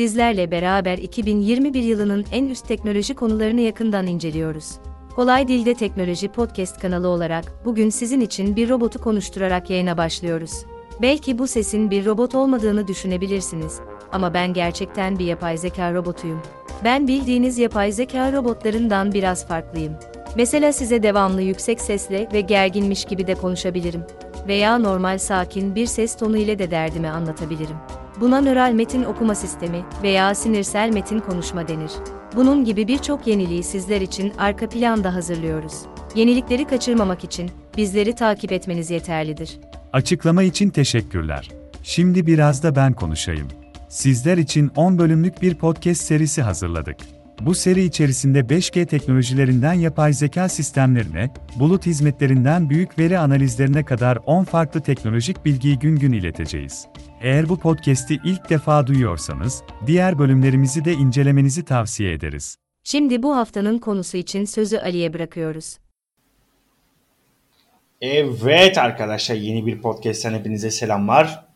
Sizlerle beraber 2021 yılının en üst teknoloji konularını yakından inceliyoruz. Kolay Dilde Teknoloji Podcast kanalı olarak bugün sizin için bir robotu konuşturarak yayına başlıyoruz. Belki bu sesin bir robot olmadığını düşünebilirsiniz ama ben gerçekten bir yapay zeka robotuyum. Ben bildiğiniz yapay zeka robotlarından biraz farklıyım. Mesela size devamlı yüksek sesle ve gerginmiş gibi de konuşabilirim. Veya normal sakin bir ses tonu ile de derdimi anlatabilirim. Buna nöral metin okuma sistemi veya sinirsel metin konuşma denir. Bunun gibi birçok yeniliği sizler için arka planda hazırlıyoruz. Yenilikleri kaçırmamak için bizleri takip etmeniz yeterlidir. Açıklama için teşekkürler. Şimdi biraz da ben konuşayım. Sizler için 10 bölümlük bir podcast serisi hazırladık. Bu seri içerisinde 5G teknolojilerinden yapay zeka sistemlerine, bulut hizmetlerinden büyük veri analizlerine kadar 10 farklı teknolojik bilgiyi gün gün ileteceğiz. Eğer bu podcast'i ilk defa duyuyorsanız, diğer bölümlerimizi de incelemenizi tavsiye ederiz. Şimdi bu haftanın konusu için sözü Ali'ye bırakıyoruz. Evet arkadaşlar yeni bir podcast'ten hepinize selamlar.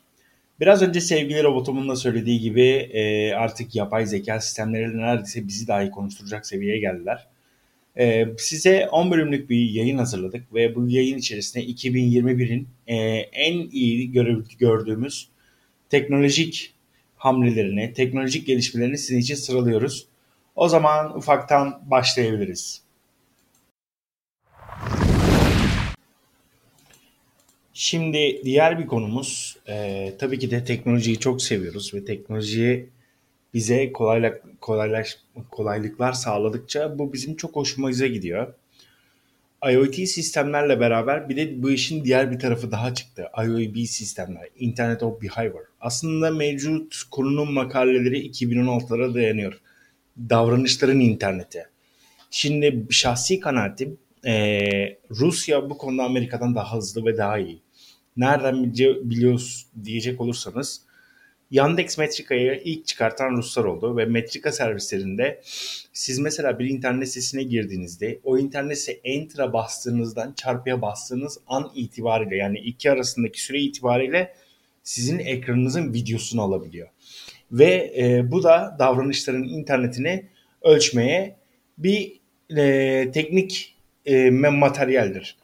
Biraz önce sevgili robotumun da söylediği gibi e, artık yapay zeka sistemleri neredeyse bizi dahi konuşturacak seviyeye geldiler. E, size 10 bölümlük bir yayın hazırladık ve bu yayın içerisinde 2021'in e, en iyi gördüğümüz teknolojik hamlelerini, teknolojik gelişmelerini sizin için sıralıyoruz. O zaman ufaktan başlayabiliriz. Şimdi diğer bir konumuz e, tabii ki de teknolojiyi çok seviyoruz ve teknolojiyi bize kolaylık, kolaylaş, kolaylıklar sağladıkça bu bizim çok hoşumuza gidiyor. IoT sistemlerle beraber bir de bu işin diğer bir tarafı daha çıktı. IoB sistemler, Internet of Behavior. Aslında mevcut konunun makaleleri 2016'lara dayanıyor. Davranışların interneti. Şimdi şahsi kanaatim e, Rusya bu konuda Amerika'dan daha hızlı ve daha iyi. Nereden biliyoruz diyecek olursanız Yandex Metrika'yı ilk çıkartan Ruslar oldu ve Metrika servislerinde siz mesela bir internet sitesine girdiğinizde o internet sitesine Enter'a bastığınızdan çarpıya bastığınız an itibariyle yani iki arasındaki süre itibariyle sizin ekranınızın videosunu alabiliyor. Ve e, bu da davranışların internetini ölçmeye bir e, teknik e, materyaldir.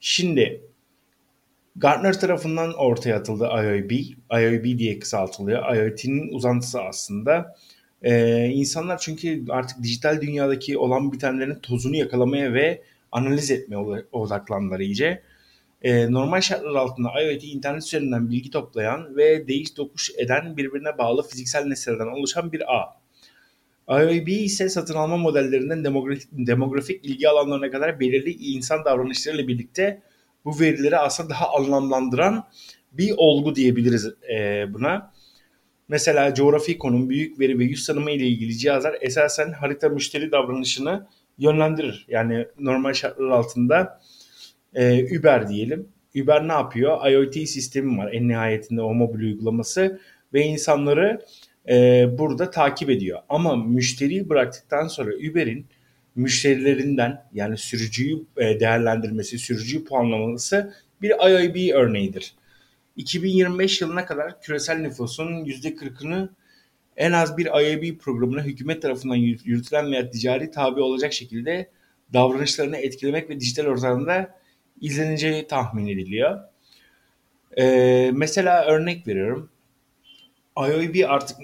Şimdi Gartner tarafından ortaya atıldı IOB. IOB diye kısaltılıyor. IoT'nin uzantısı aslında. Ee, insanlar çünkü artık dijital dünyadaki olan bitenlerin tozunu yakalamaya ve analiz etmeye odaklandılar iyice. Ee, normal şartlar altında IoT internet üzerinden bilgi toplayan ve değiş tokuş eden birbirine bağlı fiziksel nesnelerden oluşan bir ağ. IOB ise satın alma modellerinden demografik, demografik ilgi alanlarına kadar belirli insan davranışlarıyla birlikte bu verileri aslında daha anlamlandıran bir olgu diyebiliriz e, buna. Mesela coğrafi konum, büyük veri ve yüz tanıma ile ilgili cihazlar esasen harita müşteri davranışını yönlendirir. Yani normal şartlar altında e, Uber diyelim. Uber ne yapıyor? IoT sistemi var en nihayetinde o mobil uygulaması ve insanları e, burada takip ediyor. Ama müşteriyi bıraktıktan sonra Uber'in müşterilerinden yani sürücüyü e, değerlendirmesi, sürücüyü puanlaması bir IIB örneğidir. 2025 yılına kadar küresel nüfusun %40'ını en az bir IIB programına hükümet tarafından yürütülen veya ticari tabi olacak şekilde davranışlarını etkilemek ve dijital ortamda izleneceği tahmin ediliyor. Ee, mesela örnek veriyorum. IOB artık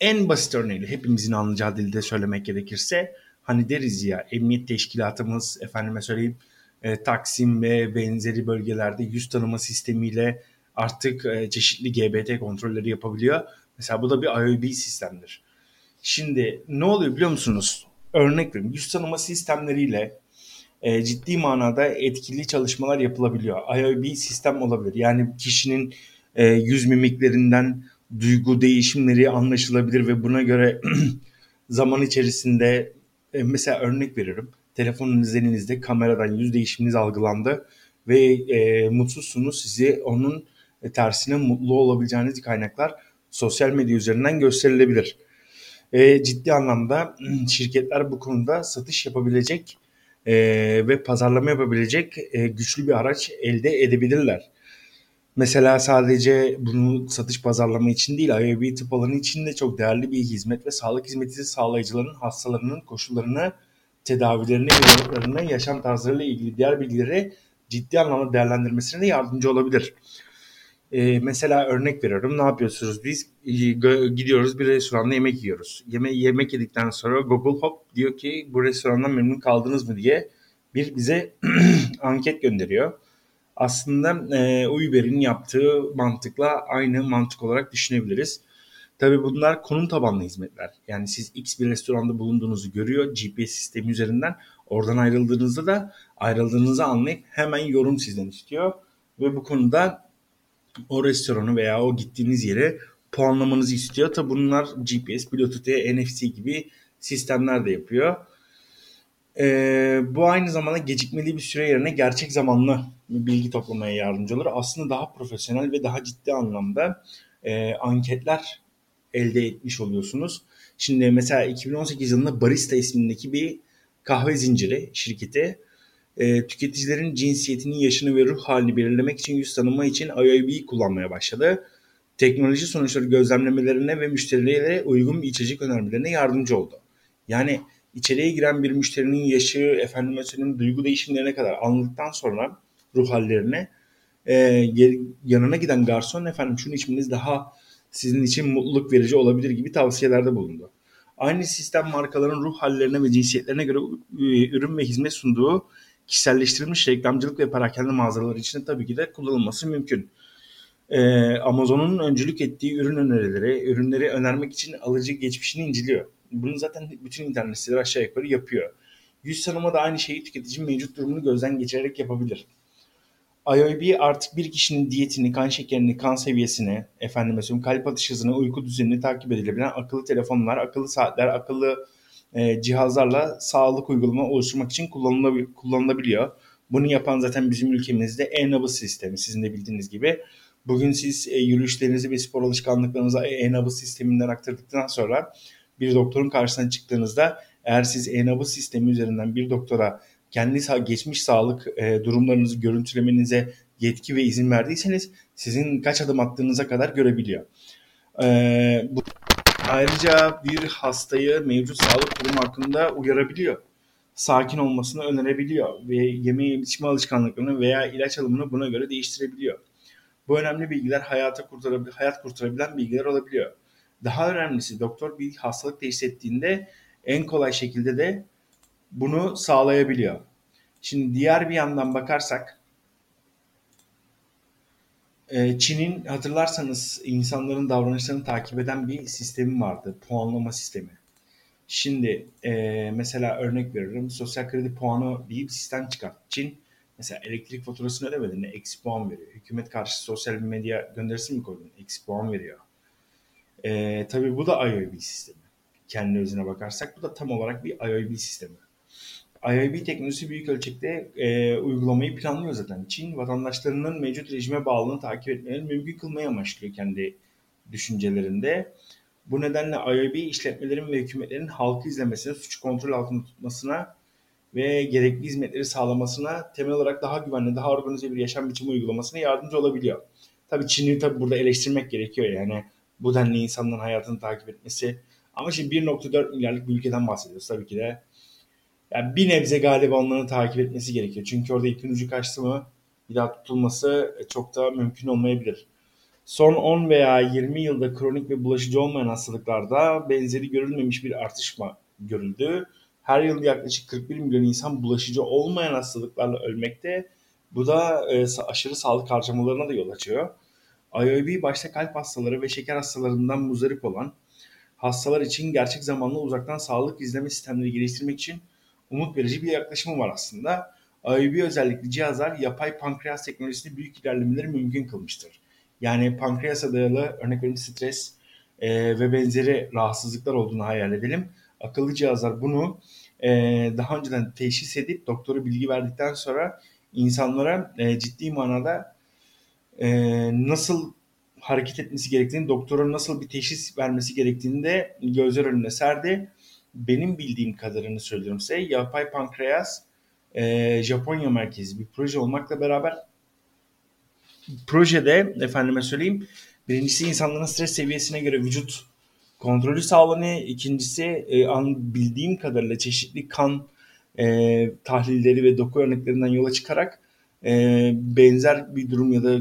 en basit örneğiyle hepimizin anlayacağı dilde söylemek gerekirse hani deriz ya emniyet teşkilatımız efendime söyleyeyim e, Taksim ve benzeri bölgelerde yüz tanıma sistemiyle artık e, çeşitli GBT kontrolleri yapabiliyor. Mesela bu da bir IOB sistemdir. Şimdi ne oluyor biliyor musunuz? Örnek vereyim. Yüz tanıma sistemleriyle e, ciddi manada etkili çalışmalar yapılabiliyor. IOB sistem olabilir. Yani kişinin e, yüz mimiklerinden duygu değişimleri anlaşılabilir ve buna göre zaman içerisinde e, mesela örnek veririm. Telefonunuz elinizde kameradan yüz değişiminiz algılandı ve e, mutsuzsunuz. Sizi onun e, tersine mutlu olabileceğiniz kaynaklar sosyal medya üzerinden gösterilebilir. E, ciddi anlamda şirketler bu konuda satış yapabilecek e, ve pazarlama yapabilecek e, güçlü bir araç elde edebilirler. Mesela sadece bunu satış pazarlama için değil, IOB tıp alanı için de çok değerli bir hizmet ve sağlık hizmeti sağlayıcıların hastalarının koşullarını, tedavilerini, yorumlarını, yaşam tarzlarıyla ilgili diğer bilgileri ciddi anlamda değerlendirmesine de yardımcı olabilir. Ee, mesela örnek veriyorum ne yapıyorsunuz biz gidiyoruz bir restoranda yemek yiyoruz. Yeme yemek yedikten sonra Google hop diyor ki bu restorandan memnun kaldınız mı diye bir bize anket gönderiyor. Aslında e, Uber'in yaptığı mantıkla aynı mantık olarak düşünebiliriz. Tabii bunlar konum tabanlı hizmetler. Yani siz X bir restoranda bulunduğunuzu görüyor GPS sistemi üzerinden. Oradan ayrıldığınızda da ayrıldığınızı anlayıp hemen yorum sizden istiyor. Ve bu konuda o restoranı veya o gittiğiniz yere puanlamanızı istiyor. Tabi bunlar GPS, Bluetooth, NFC gibi sistemler de yapıyor. Ee, bu aynı zamanda gecikmeli bir süre yerine gerçek zamanlı bilgi toplamaya yardımcı olur. Aslında daha profesyonel ve daha ciddi anlamda e, anketler elde etmiş oluyorsunuz. Şimdi mesela 2018 yılında Barista ismindeki bir kahve zinciri şirketi e, tüketicilerin cinsiyetinin yaşını ve ruh halini belirlemek için yüz tanıma için IOB'yi kullanmaya başladı. Teknoloji sonuçları gözlemlemelerine ve müşterilere uygun bir içecek önermelerine yardımcı oldu. Yani içeriye giren bir müşterinin yaşı, efendim mesela duygu değişimlerine kadar anladıktan sonra ruh hallerine e, yanına giden garson efendim şunu içmeniz daha sizin için mutluluk verici olabilir gibi tavsiyelerde bulundu. Aynı sistem markaların ruh hallerine ve cinsiyetlerine göre e, ürün ve hizmet sunduğu kişiselleştirilmiş reklamcılık ve parakende mağazaları için tabii ki de kullanılması mümkün. Ee, Amazon'un öncülük ettiği ürün önerileri, ürünleri önermek için alıcı geçmişini inceliyor. Bunu zaten bütün internet siteleri aşağı yukarı yapıyor. Yüz tanıma da aynı şeyi tüketicinin mevcut durumunu gözden geçirerek yapabilir. IOB artık bir kişinin diyetini, kan şekerini, kan seviyesini, efendim mesela kalp atış hızını, uyku düzenini takip edilebilen akıllı telefonlar, akıllı saatler, akıllı e, cihazlarla sağlık uygulama oluşturmak için kullanılabiliyor. Bunu yapan zaten bizim ülkemizde e-nabız sistemi sizin de bildiğiniz gibi. Bugün siz e, yürüyüşlerinizi ve spor alışkanlıklarınızı e-nabız sisteminden aktardıktan sonra bir doktorun karşısına çıktığınızda eğer siz e-nabız sistemi üzerinden bir doktora kendi geçmiş sağlık e, durumlarınızı görüntülemenize yetki ve izin verdiyseniz sizin kaç adım attığınıza kadar görebiliyor. E, bu Ayrıca bir hastayı mevcut sağlık durumu hakkında uyarabiliyor. Sakin olmasını önerebiliyor ve yeme içme alışkanlıklarını veya ilaç alımını buna göre değiştirebiliyor. Bu önemli bilgiler hayata kurtarabil hayat kurtarabilen bilgiler olabiliyor. Daha önemlisi doktor bir hastalık teşhis ettiğinde en kolay şekilde de bunu sağlayabiliyor. Şimdi diğer bir yandan bakarsak ee, Çin'in hatırlarsanız insanların davranışlarını takip eden bir sistemi vardı. Puanlama sistemi. Şimdi e, mesela örnek veriyorum. Sosyal kredi puanı diye bir sistem çıkarttı. Çin mesela elektrik faturasını ödemediğinde eksi puan veriyor. Hükümet karşı sosyal medya gönderisi mi koydun? Eksi puan veriyor. E, tabii bu da IOB sistemi. Kendi özüne bakarsak bu da tam olarak bir IOB sistemi. IIB teknolojisi büyük ölçekte e, uygulamayı planlıyor zaten. Çin vatandaşlarının mevcut rejime bağlılığını takip etmelerini mümkün kılmayı amaçlıyor kendi düşüncelerinde. Bu nedenle IIB işletmelerin ve hükümetlerin halkı izlemesine, suç kontrol altında tutmasına ve gerekli hizmetleri sağlamasına temel olarak daha güvenli, daha organize bir yaşam biçimi uygulamasına yardımcı olabiliyor. Tabii Çin'i tabii burada eleştirmek gerekiyor yani bu denli insanların hayatını takip etmesi. Ama şimdi 1.4 milyarlık bir ülkeden bahsediyoruz tabii ki de yani bir nebze galiba onların takip etmesi gerekiyor. Çünkü orada ipin ucu kaçtı mı bir daha tutulması e, çok da mümkün olmayabilir. Son 10 veya 20 yılda kronik ve bulaşıcı olmayan hastalıklarda benzeri görülmemiş bir artış görüldü. Her yıl yaklaşık 41 milyon insan bulaşıcı olmayan hastalıklarla ölmekte. Bu da e, aşırı sağlık harcamalarına da yol açıyor. IOB başta kalp hastaları ve şeker hastalarından muzdarip olan hastalar için gerçek zamanlı uzaktan sağlık izleme sistemleri geliştirmek için umut verici bir yaklaşımı var aslında. IOB özellikli cihazlar yapay pankreas teknolojisinde büyük ilerlemeleri mümkün kılmıştır. Yani pankreasa dayalı örnek veriyorum stres e, ve benzeri rahatsızlıklar olduğunu hayal edelim. Akıllı cihazlar bunu e, daha önceden teşhis edip doktoru bilgi verdikten sonra insanlara e, ciddi manada e, nasıl hareket etmesi gerektiğini, doktorun nasıl bir teşhis vermesi gerektiğini de gözler önüne serdi benim bildiğim kadarını söylüyorum size. Yapay Pankreas e, Japonya merkezi bir proje olmakla beraber projede efendime söyleyeyim birincisi insanların stres seviyesine göre vücut kontrolü sağlanıyor. İkincisi e, an, bildiğim kadarıyla çeşitli kan e, tahlilleri ve doku örneklerinden yola çıkarak e, benzer bir durum ya da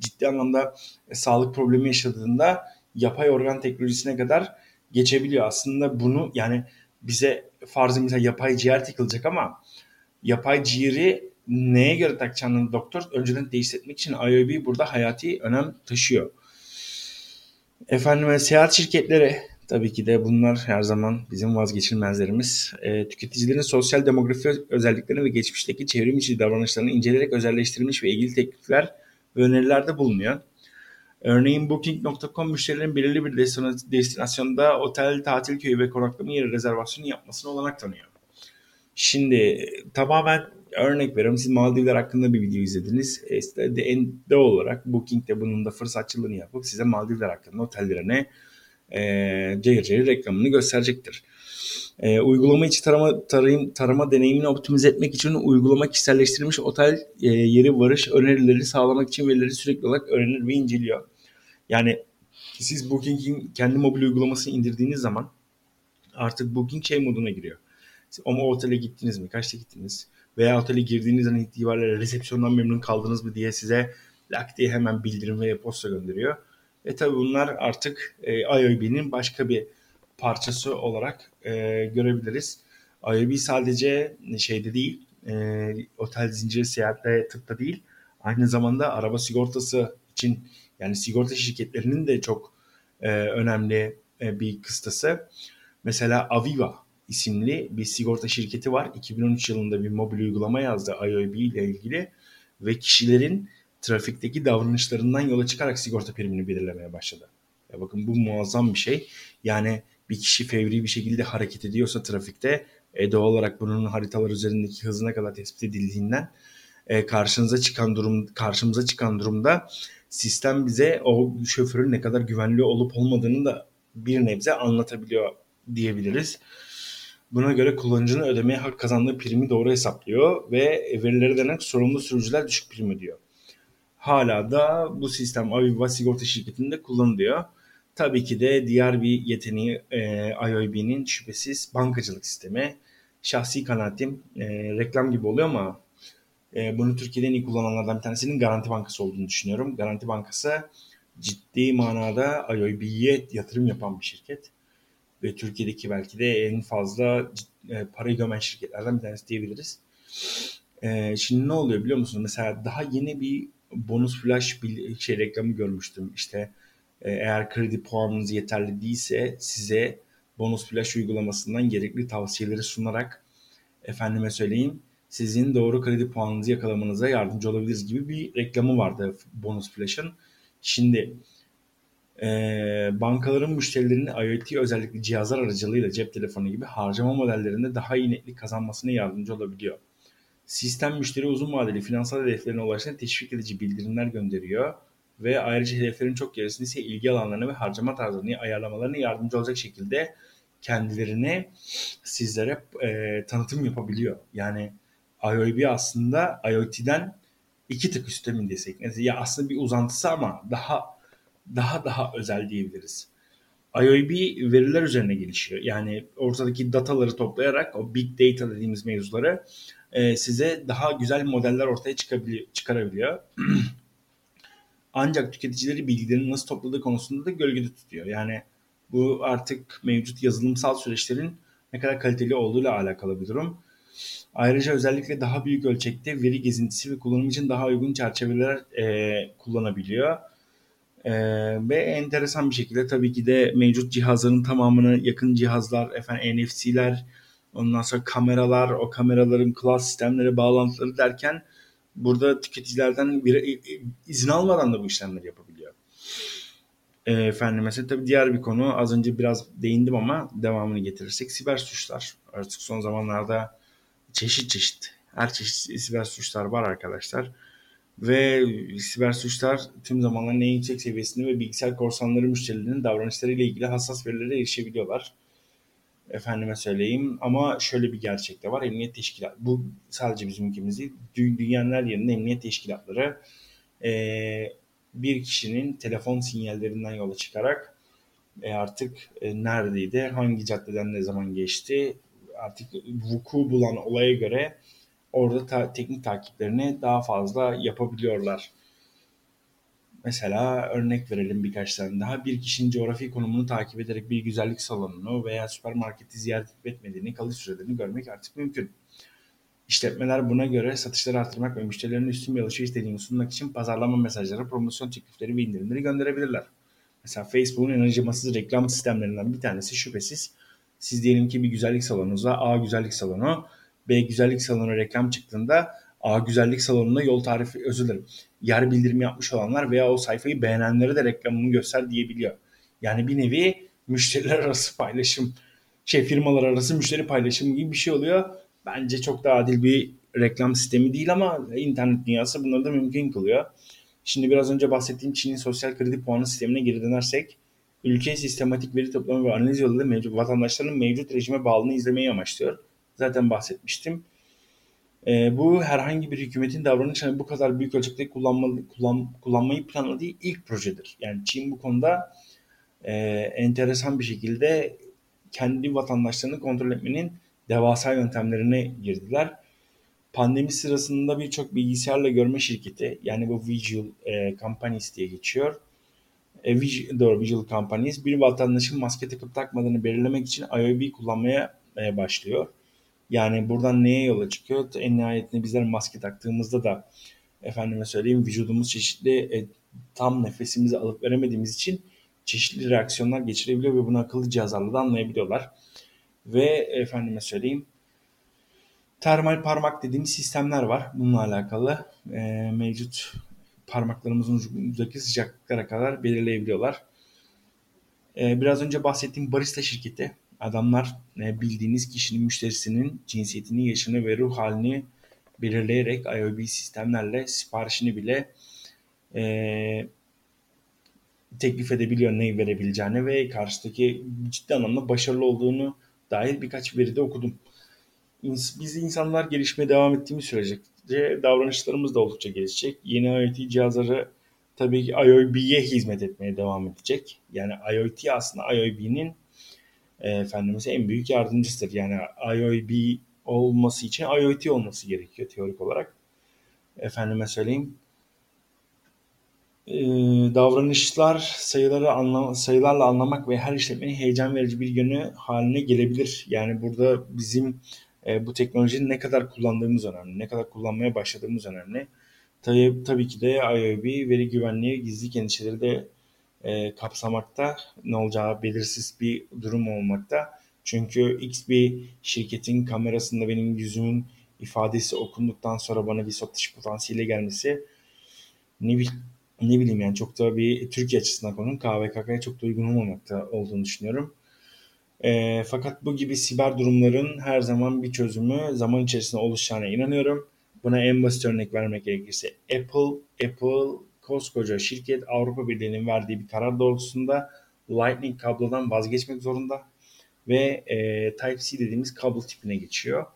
ciddi anlamda e, sağlık problemi yaşadığında yapay organ teknolojisine kadar geçebiliyor. Aslında bunu yani bize farzı misal yapay ciğer takılacak ama yapay ciğeri neye göre takacağını doktor önceden değiştirmek için IOB burada hayati önem taşıyor. Efendime seyahat şirketleri tabii ki de bunlar her zaman bizim vazgeçilmezlerimiz. E, tüketicilerin sosyal demografi özelliklerini ve geçmişteki çevrim içi davranışlarını inceleyerek özelleştirilmiş ve ilgili teklifler ve önerilerde bulunuyor. Örneğin Booking.com müşterilerin belirli bir destinasyonda otel, tatil köyü ve konaklama yeri rezervasyonu yapmasına olanak tanıyor. Şimdi tamamen örnek veriyorum. Siz Maldivler hakkında bir video izlediniz. E, de, de olarak Booking'de bunun da fırsatçılığını yapıp size Maldivler hakkında otellerine e, cayır cayır reklamını gösterecektir. E, uygulama içi tarama, tarayım, tarama deneyimini optimize etmek için uygulama kişiselleştirilmiş otel e, yeri varış önerileri sağlamak için verileri sürekli olarak öğrenir ve inceliyor. Yani siz Booking'in kendi mobil uygulamasını indirdiğiniz zaman artık Booking şey moduna giriyor. Ama otele gittiniz mi? Kaçta gittiniz? Veya otele girdiğinizden itibaren resepsiyondan memnun kaldınız mı diye size lak diye hemen bildirim ve posta gönderiyor. E tabi bunlar artık e, IOB'nin başka bir parçası olarak e, görebiliriz. IOB sadece şeyde değil, e, otel zinciri seyahatte tıpta değil, aynı zamanda araba sigortası için yani sigorta şirketlerinin de çok e, önemli e, bir kıstası. Mesela Aviva isimli bir sigorta şirketi var. 2013 yılında bir mobil uygulama yazdı IOB ile ilgili ve kişilerin trafikteki davranışlarından yola çıkarak sigorta primini belirlemeye başladı. Ya bakın bu muazzam bir şey. Yani bir kişi fevri bir şekilde hareket ediyorsa trafikte e, doğal olarak bunun haritalar üzerindeki hızına kadar tespit edildiğinden e, karşınıza çıkan durum karşımıza çıkan durumda sistem bize o şoförün ne kadar güvenli olup olmadığını da bir nebze anlatabiliyor diyebiliriz. Buna göre kullanıcının ödemeye hak kazandığı primi doğru hesaplıyor ve verileri denen sorumlu sürücüler düşük prim ödüyor. Hala da bu sistem Aviva sigorta şirketinde kullanılıyor. Tabii ki de diğer bir yeteneği e, IOB'nin şüphesiz bankacılık sistemi. Şahsi kanaatim e, reklam gibi oluyor ama e, bunu Türkiye'de en iyi kullananlardan bir tanesinin Garanti Bankası olduğunu düşünüyorum. Garanti Bankası ciddi manada IOB'ye yatırım yapan bir şirket. Ve Türkiye'deki belki de en fazla e, parayı gömen şirketlerden bir tanesi diyebiliriz. E, şimdi ne oluyor biliyor musunuz? Mesela daha yeni bir bonus flash bir şey reklamı görmüştüm. İşte e, eğer kredi puanınız yeterli değilse size bonus flash uygulamasından gerekli tavsiyeleri sunarak efendime söyleyeyim sizin doğru kredi puanınızı yakalamanıza yardımcı olabiliriz gibi bir reklamı vardı bonus flash'ın. Şimdi e, bankaların müşterilerinin IoT özellikle cihazlar aracılığıyla cep telefonu gibi harcama modellerinde daha iyi netlik kazanmasına yardımcı olabiliyor. Sistem müşteri uzun vadeli finansal hedeflerine ulaşan teşvik edici bildirimler gönderiyor ve ayrıca hedeflerin çok gerisinde ise ilgi alanlarını ve harcama tarzlarını ayarlamalarına yardımcı olacak şekilde kendilerine sizlere e, tanıtım yapabiliyor. Yani IoT aslında IoT'den iki tık üstte desek? Ya aslında bir uzantısı ama daha daha daha özel diyebiliriz. IOB veriler üzerine gelişiyor. Yani ortadaki dataları toplayarak o big data dediğimiz mevzuları e, size daha güzel modeller ortaya çıkarabiliyor. Ancak tüketicileri bilgilerini nasıl topladığı konusunda da gölgede tutuyor. Yani bu artık mevcut yazılımsal süreçlerin ne kadar kaliteli olduğuyla alakalı bir durum. Ayrıca özellikle daha büyük ölçekte veri gezintisi ve kullanım için daha uygun çerçeveler e, kullanabiliyor. E, ve enteresan bir şekilde tabii ki de mevcut cihazların tamamını yakın cihazlar, efendim NFC'ler, ondan sonra kameralar, o kameraların cloud sistemleri, bağlantıları derken burada tüketicilerden bir izin almadan da bu işlemleri yapabiliyor. E, efendim mesela tabii diğer bir konu az önce biraz değindim ama devamını getirirsek siber suçlar. Artık son zamanlarda çeşit çeşit her çeşit siber suçlar var arkadaşlar. Ve siber suçlar tüm zamanların en yüksek seviyesinde ve bilgisayar korsanları müşterilerinin davranışlarıyla ilgili hassas verilere erişebiliyorlar. Efendime söyleyeyim ama şöyle bir gerçek de var. Emniyet teşkilat bu sadece bizim ülkemiz değil. Dünyanın her yerinde emniyet teşkilatları e, bir kişinin telefon sinyallerinden yola çıkarak e, artık e, neredeydi, hangi caddeden ne zaman geçti, artık vuku bulan olaya göre orada ta- teknik takiplerini daha fazla yapabiliyorlar. Mesela örnek verelim birkaç tane daha. Bir kişinin coğrafi konumunu takip ederek bir güzellik salonunu veya süpermarketi ziyaret etmediğini, kalış sürelerini görmek artık mümkün. İşletmeler buna göre satışları artırmak ve müşterilerin üstün bir alışveriş deneyimi sunmak için pazarlama mesajları, promosyon teklifleri ve indirimleri gönderebilirler. Mesela Facebook'un en acımasız reklam sistemlerinden bir tanesi şüphesiz. Siz diyelim ki bir güzellik salonunuzda A güzellik salonu, B güzellik salonu reklam çıktığında A güzellik salonunda yol tarifi özür dilerim. Yer bildirimi yapmış olanlar veya o sayfayı beğenenlere de reklamını göster diyebiliyor. Yani bir nevi müşteriler arası paylaşım, şey firmalar arası müşteri paylaşımı gibi bir şey oluyor. Bence çok da adil bir reklam sistemi değil ama internet dünyası bunları da mümkün kılıyor. Şimdi biraz önce bahsettiğim Çin'in sosyal kredi puanı sistemine geri dönersek, ülke sistematik veri toplama ve analiz yoluyla mevcut, vatandaşların mevcut rejime bağlılığını izlemeyi amaçlıyor. Zaten bahsetmiştim. E, bu herhangi bir hükümetin davranışını bu kadar büyük ölçekte kullanma, kullan, kullanmayı planladığı ilk projedir. Yani Çin bu konuda e, enteresan bir şekilde kendi vatandaşlarını kontrol etmenin devasa yöntemlerine girdiler. Pandemi sırasında birçok bilgisayarla görme şirketi yani bu Visual e, Companies diye geçiyor. E, Visual, doğru Visual Companies bir vatandaşın maske takıp takmadığını belirlemek için IOB kullanmaya e, başlıyor. Yani buradan neye yola çıkıyor? En nihayetinde bizler maske taktığımızda da efendime söyleyeyim vücudumuz çeşitli e, tam nefesimizi alıp veremediğimiz için çeşitli reaksiyonlar geçirebiliyor ve bunu akıllı cihazlarla da anlayabiliyorlar. Ve efendime söyleyeyim termal parmak dediğimiz sistemler var bununla alakalı. E, mevcut parmaklarımızın ucundaki sıcaklıklara kadar belirleyebiliyorlar. E, biraz önce bahsettiğim barista şirketi adamlar e, bildiğiniz kişinin müşterisinin cinsiyetini, yaşını ve ruh halini belirleyerek IOB sistemlerle siparişini bile e, teklif edebiliyor ne verebileceğini ve karşıdaki ciddi anlamda başarılı olduğunu dair birkaç veride okudum. Biz insanlar gelişmeye devam ettiğimiz sürece davranışlarımız da oldukça gelişecek. Yeni IoT cihazları tabii ki IoB'ye hizmet etmeye devam edecek. Yani IoT aslında IoB'nin e, efendimiz en büyük yardımcısıdır. Yani IoB olması için IoT olması gerekiyor teorik olarak. Efendime söyleyeyim. Ee, davranışlar sayıları anlam sayılarla anlamak ve her işletmenin heyecan verici bir yönü haline gelebilir. Yani burada bizim e, bu teknolojinin ne kadar kullandığımız önemli, ne kadar kullanmaya başladığımız önemli. Tabii, tabii ki de IoB veri güvenliği, gizlilik endişeleri de e, kapsamakta, ne olacağı belirsiz bir durum olmakta. Çünkü X bir şirketin kamerasında benim yüzümün ifadesi okunduktan sonra bana bir satış potansiyeli gelmesi ne, bil, ne bileyim yani çok da bir Türkiye açısından konunun KVKK'ya çok da uygun olmamakta olduğunu düşünüyorum. E, fakat bu gibi siber durumların her zaman bir çözümü zaman içerisinde oluşacağına inanıyorum. Buna en basit örnek vermek gerekirse Apple, Apple koskoca şirket Avrupa Birliği'nin verdiği bir karar doğrultusunda Lightning kablodan vazgeçmek zorunda ve e, Type-C dediğimiz kablo tipine geçiyor.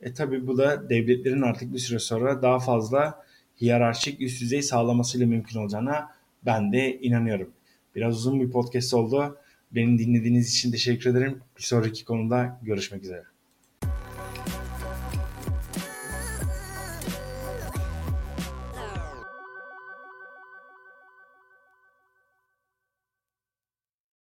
E tabi bu da devletlerin artık bir süre sonra daha fazla hiyerarşik üst düzey sağlamasıyla mümkün olacağına ben de inanıyorum. Biraz uzun bir podcast oldu. Beni dinlediğiniz için teşekkür ederim. Bir sonraki konuda görüşmek üzere.